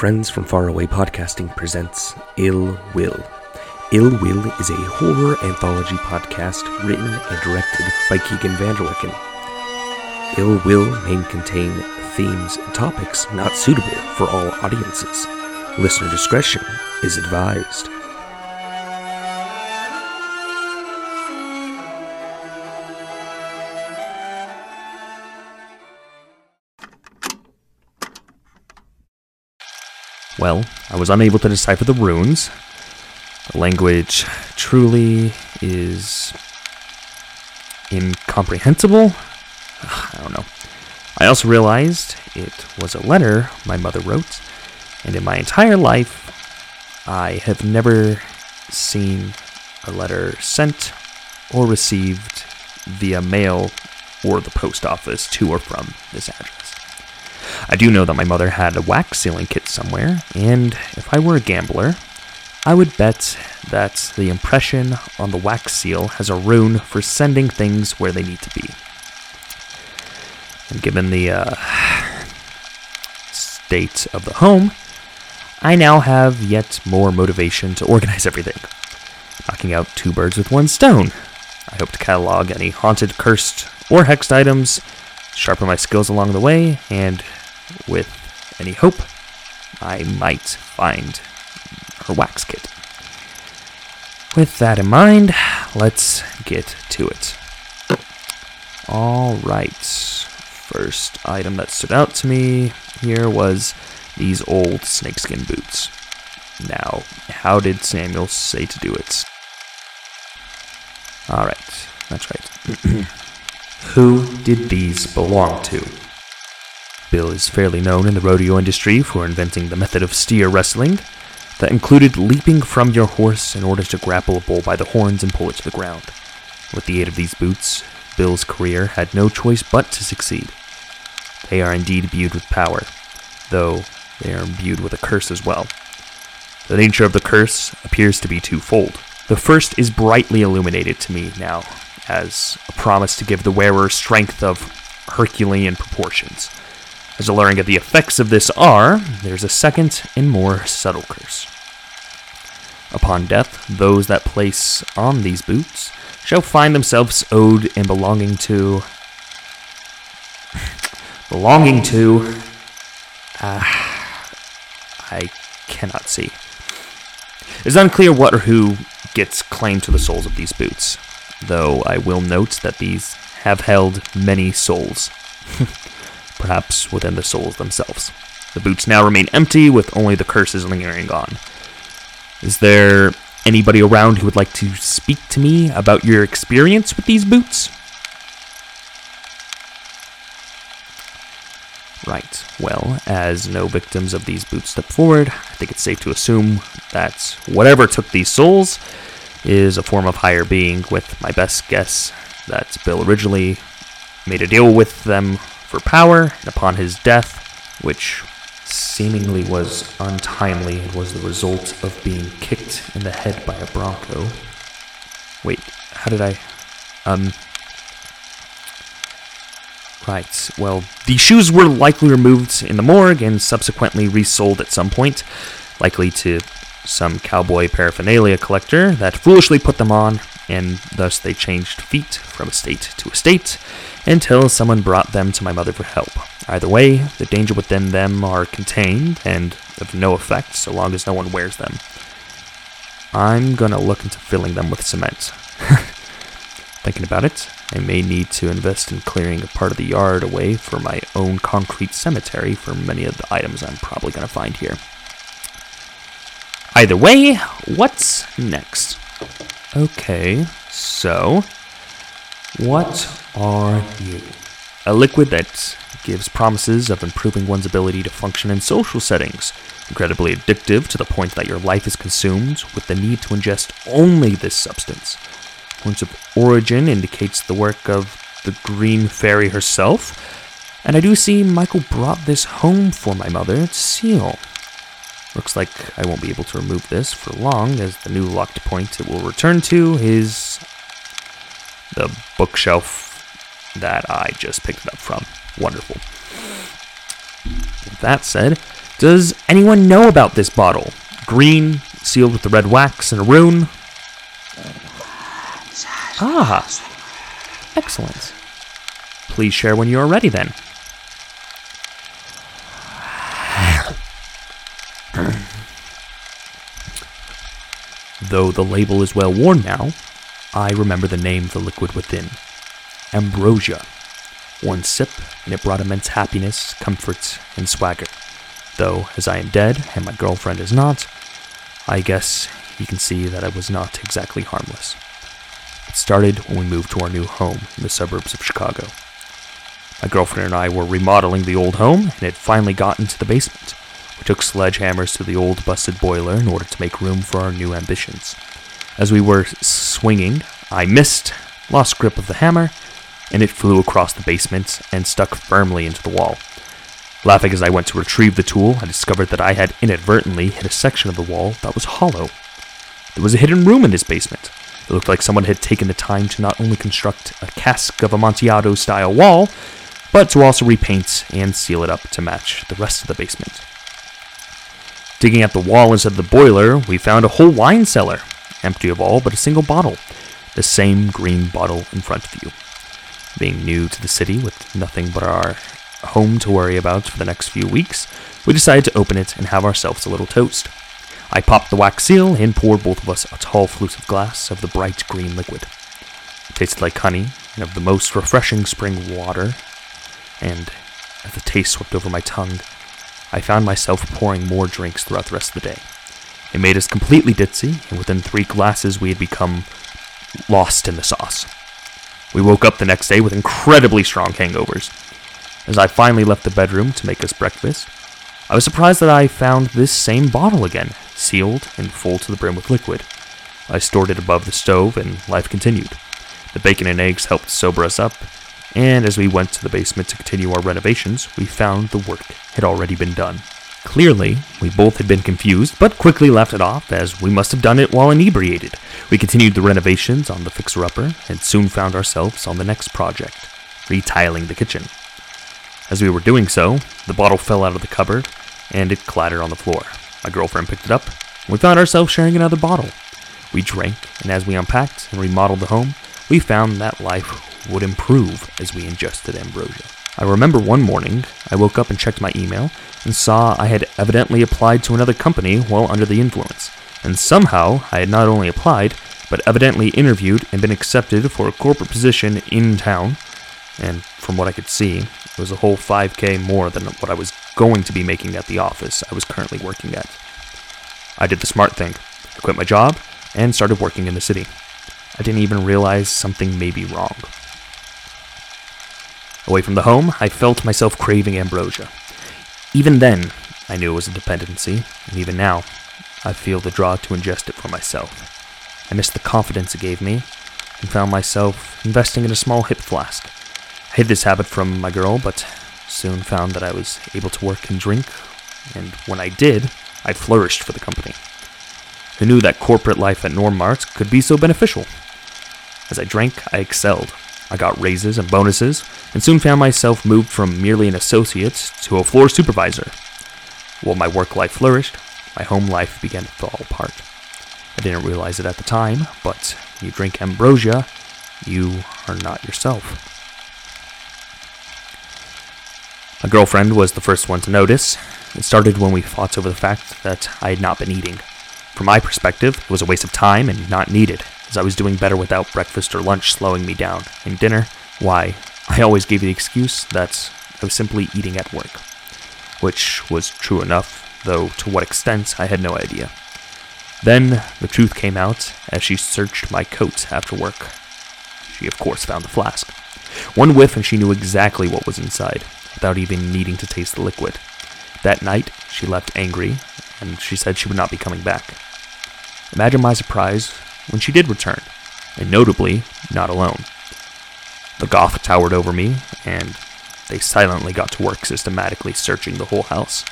Friends from Faraway Podcasting presents Ill Will. Ill Will is a horror anthology podcast written and directed by Keegan Vanderwicken. Ill Will may contain themes and topics not suitable for all audiences. Listener discretion is advised. Well, I was unable to decipher the runes. The language truly is incomprehensible. I don't know. I also realized it was a letter my mother wrote, and in my entire life, I have never seen a letter sent or received via mail or the post office to or from this address. I do know that my mother had a wax sealing kit somewhere, and if I were a gambler, I would bet that the impression on the wax seal has a rune for sending things where they need to be. And given the uh, state of the home, I now have yet more motivation to organize everything, knocking out two birds with one stone. I hope to catalog any haunted, cursed, or hexed items, sharpen my skills along the way, and with any hope, I might find her wax kit. With that in mind, let's get to it. Alright, first item that stood out to me here was these old snakeskin boots. Now, how did Samuel say to do it? Alright, that's right. Who did these belong to? Bill is fairly known in the rodeo industry for inventing the method of steer wrestling that included leaping from your horse in order to grapple a bull by the horns and pull it to the ground. With the aid of these boots, Bill's career had no choice but to succeed. They are indeed imbued with power, though they are imbued with a curse as well. The nature of the curse appears to be twofold. The first is brightly illuminated to me now as a promise to give the wearer strength of Herculean proportions. As alluring as the effects of this are, there's a second and more subtle curse. Upon death, those that place on these boots shall find themselves owed and belonging to. belonging to. Uh, I cannot see. It's unclear what or who gets claim to the souls of these boots, though I will note that these have held many souls. perhaps within the souls themselves. The boots now remain empty, with only the curses lingering on. Is there anybody around who would like to speak to me about your experience with these boots? Right. Well, as no victims of these boots step forward, I think it's safe to assume that whatever took these souls is a form of higher being, with my best guess that Bill originally made a deal with them for power, and upon his death, which seemingly was untimely was the result of being kicked in the head by a bronco. Wait, how did I. Um. Right, well, the shoes were likely removed in the morgue and subsequently resold at some point, likely to some cowboy paraphernalia collector that foolishly put them on, and thus they changed feet from estate to estate until someone brought them to my mother for help. Either way, the danger within them are contained and of no effect so long as no one wears them. I'm gonna look into filling them with cement. Thinking about it, I may need to invest in clearing a part of the yard away for my own concrete cemetery for many of the items I'm probably gonna find here. Either way, what's next? Okay, so what are you? A liquid that gives promises of improving one's ability to function in social settings. Incredibly addictive to the point that your life is consumed with the need to ingest only this substance. Points of origin indicates the work of the Green Fairy herself, and I do see Michael brought this home for my mother seal. Looks like I won't be able to remove this for long, as the new locked point it will return to is the bookshelf that I just picked it up from. Wonderful. With that said, Does anyone know about this bottle? Green, sealed with the red wax and a rune. Ah, excellent. Please share when you are ready then. Though the label is well worn now, I remember the name of the liquid within Ambrosia. One sip, and it brought immense happiness, comfort, and swagger. Though, as I am dead, and my girlfriend is not, I guess you can see that I was not exactly harmless. It started when we moved to our new home in the suburbs of Chicago. My girlfriend and I were remodeling the old home, and it finally got into the basement. We took sledgehammers to the old busted boiler in order to make room for our new ambitions. As we were swinging, I missed, lost grip of the hammer, and it flew across the basement and stuck firmly into the wall. Laughing as I went to retrieve the tool, I discovered that I had inadvertently hit a section of the wall that was hollow. There was a hidden room in this basement. It looked like someone had taken the time to not only construct a cask of Amontillado style wall, but to also repaint and seal it up to match the rest of the basement. Digging at the wall of the boiler, we found a whole wine cellar, empty of all but a single bottle, the same green bottle in front of you. Being new to the city with nothing but our home to worry about for the next few weeks, we decided to open it and have ourselves a little toast. I popped the wax seal and poured both of us a tall flute of glass of the bright green liquid. It tasted like honey and of the most refreshing spring water, and as the taste swept over my tongue, I found myself pouring more drinks throughout the rest of the day. It made us completely ditzy, and within three glasses, we had become lost in the sauce. We woke up the next day with incredibly strong hangovers. As I finally left the bedroom to make us breakfast, I was surprised that I found this same bottle again, sealed and full to the brim with liquid. I stored it above the stove, and life continued. The bacon and eggs helped sober us up, and as we went to the basement to continue our renovations, we found the work had already been done. Clearly, we both had been confused, but quickly left it off as we must have done it while inebriated. We continued the renovations on the fixer upper and soon found ourselves on the next project, retiling the kitchen. As we were doing so, the bottle fell out of the cupboard and it clattered on the floor. My girlfriend picked it up, and we found ourselves sharing another bottle. We drank, and as we unpacked and remodeled the home, we found that life would improve as we ingested ambrosia. I remember one morning, I woke up and checked my email and saw I had evidently applied to another company while under the influence. And somehow, I had not only applied, but evidently interviewed and been accepted for a corporate position in town. And from what I could see, it was a whole 5k more than what I was going to be making at the office I was currently working at. I did the smart thing. I quit my job and started working in the city. I didn't even realize something may be wrong. Away from the home, I felt myself craving ambrosia. Even then, I knew it was a dependency, and even now, I feel the draw to ingest it for myself. I missed the confidence it gave me, and found myself investing in a small hip flask. I hid this habit from my girl, but soon found that I was able to work and drink, and when I did, I flourished for the company. Who knew that corporate life at Normart could be so beneficial? As I drank, I excelled, I got raises and bonuses, and soon found myself moved from merely an associate to a floor supervisor. While my work life flourished, my home life began to fall apart. I didn't realize it at the time, but you drink ambrosia, you are not yourself. My girlfriend was the first one to notice. It started when we fought over the fact that I had not been eating. From my perspective, it was a waste of time and not needed as I was doing better without breakfast or lunch slowing me down. And dinner, why, I always gave the excuse that I was simply eating at work. Which was true enough, though to what extent I had no idea. Then the truth came out as she searched my coat after work. She, of course, found the flask. One whiff and she knew exactly what was inside, without even needing to taste the liquid. That night, she left angry, and she said she would not be coming back. Imagine my surprise when she did return, and notably, not alone. The Goth towered over me, and they silently got to work systematically searching the whole house.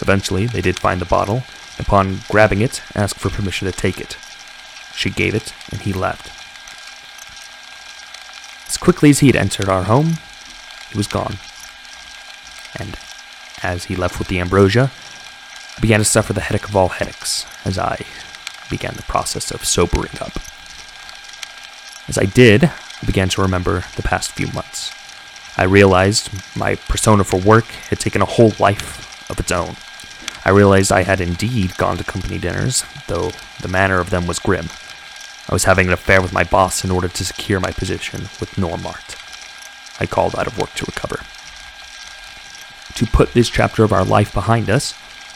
Eventually, they did find the bottle, and upon grabbing it, asked for permission to take it. She gave it, and he left. As quickly as he had entered our home, he was gone. And as he left with the ambrosia, I began to suffer the headache of all headaches as I began the process of sobering up. As I did, I began to remember the past few months. I realized my persona for work had taken a whole life of its own. I realized I had indeed gone to company dinners, though the manner of them was grim. I was having an affair with my boss in order to secure my position with Normart. I called out of work to recover. To put this chapter of our life behind us,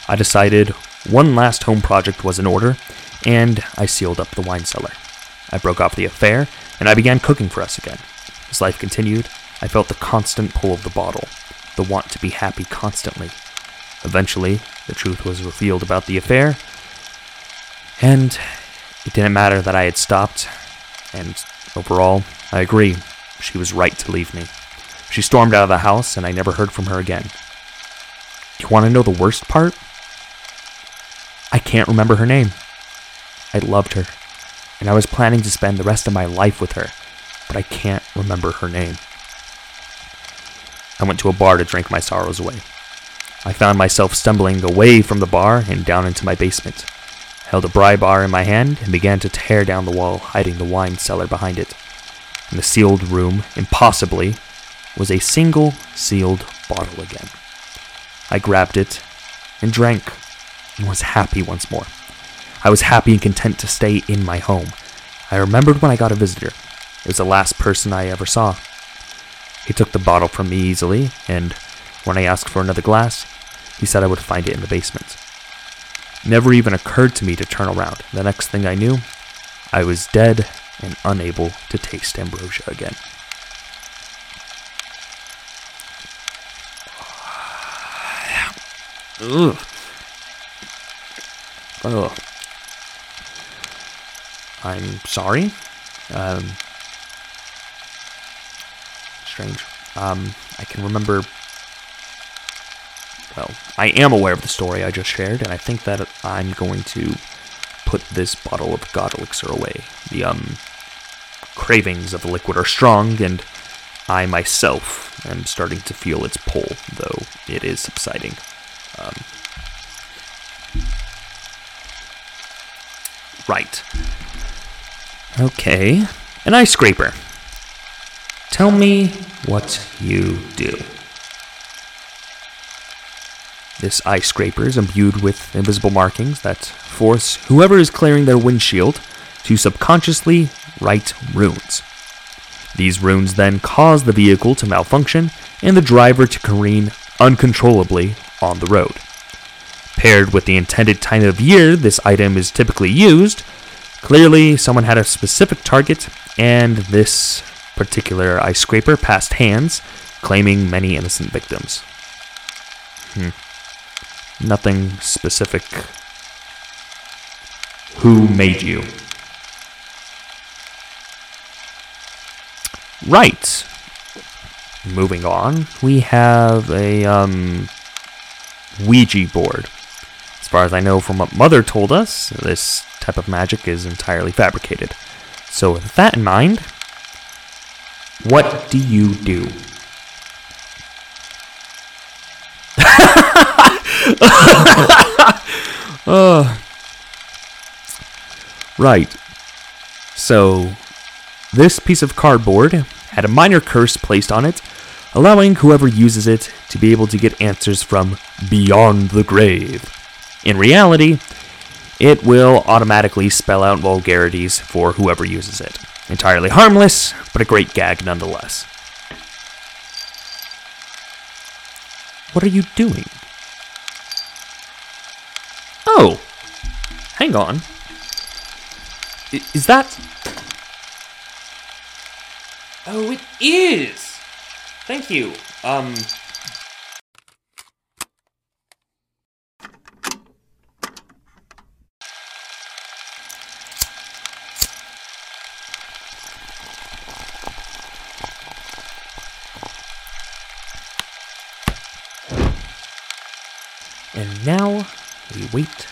I decided one last home project was in order, and I sealed up the wine cellar. I broke off the affair, and I began cooking for us again. As life continued, I felt the constant pull of the bottle, the want to be happy constantly. Eventually, the truth was revealed about the affair, and it didn't matter that I had stopped, and overall, I agree, she was right to leave me. She stormed out of the house, and I never heard from her again. You want to know the worst part? I can't remember her name. I loved her, and I was planning to spend the rest of my life with her, but I can't remember her name. I went to a bar to drink my sorrows away. I found myself stumbling away from the bar and down into my basement. Held a pry bar in my hand and began to tear down the wall, hiding the wine cellar behind it. In the sealed room, impossibly, was a single sealed bottle again. I grabbed it and drank and was happy once more. I was happy and content to stay in my home. I remembered when I got a visitor. It was the last person I ever saw. He took the bottle from me easily, and when I asked for another glass, he said I would find it in the basement. never even occurred to me to turn around. The next thing I knew, I was dead and unable to taste ambrosia again. Ugh. Ugh. I'm sorry. Um, strange. Um, I can remember. Well, I am aware of the story I just shared, and I think that I'm going to put this bottle of God elixir away. The um cravings of the liquid are strong, and I myself am starting to feel its pull, though it is subsiding. Um, right. Okay. An ice scraper. Tell me what you do. This ice scraper is imbued with invisible markings that force whoever is clearing their windshield to subconsciously write runes. These runes then cause the vehicle to malfunction and the driver to careen uncontrollably on the road. Paired with the intended time of year this item is typically used, clearly someone had a specific target, and this particular ice scraper passed hands, claiming many innocent victims. Hmm. Nothing specific. Who made you? Right. Moving on, we have a um, Ouija board. As far as I know from what Mother told us, this type of magic is entirely fabricated. So, with that in mind, what do you do? uh, right. So, this piece of cardboard had a minor curse placed on it, allowing whoever uses it to be able to get answers from beyond the grave. In reality, it will automatically spell out vulgarities for whoever uses it. Entirely harmless, but a great gag nonetheless. What are you doing? Oh, hang on. Is that. Oh, it is! Thank you. Um. And now we wait.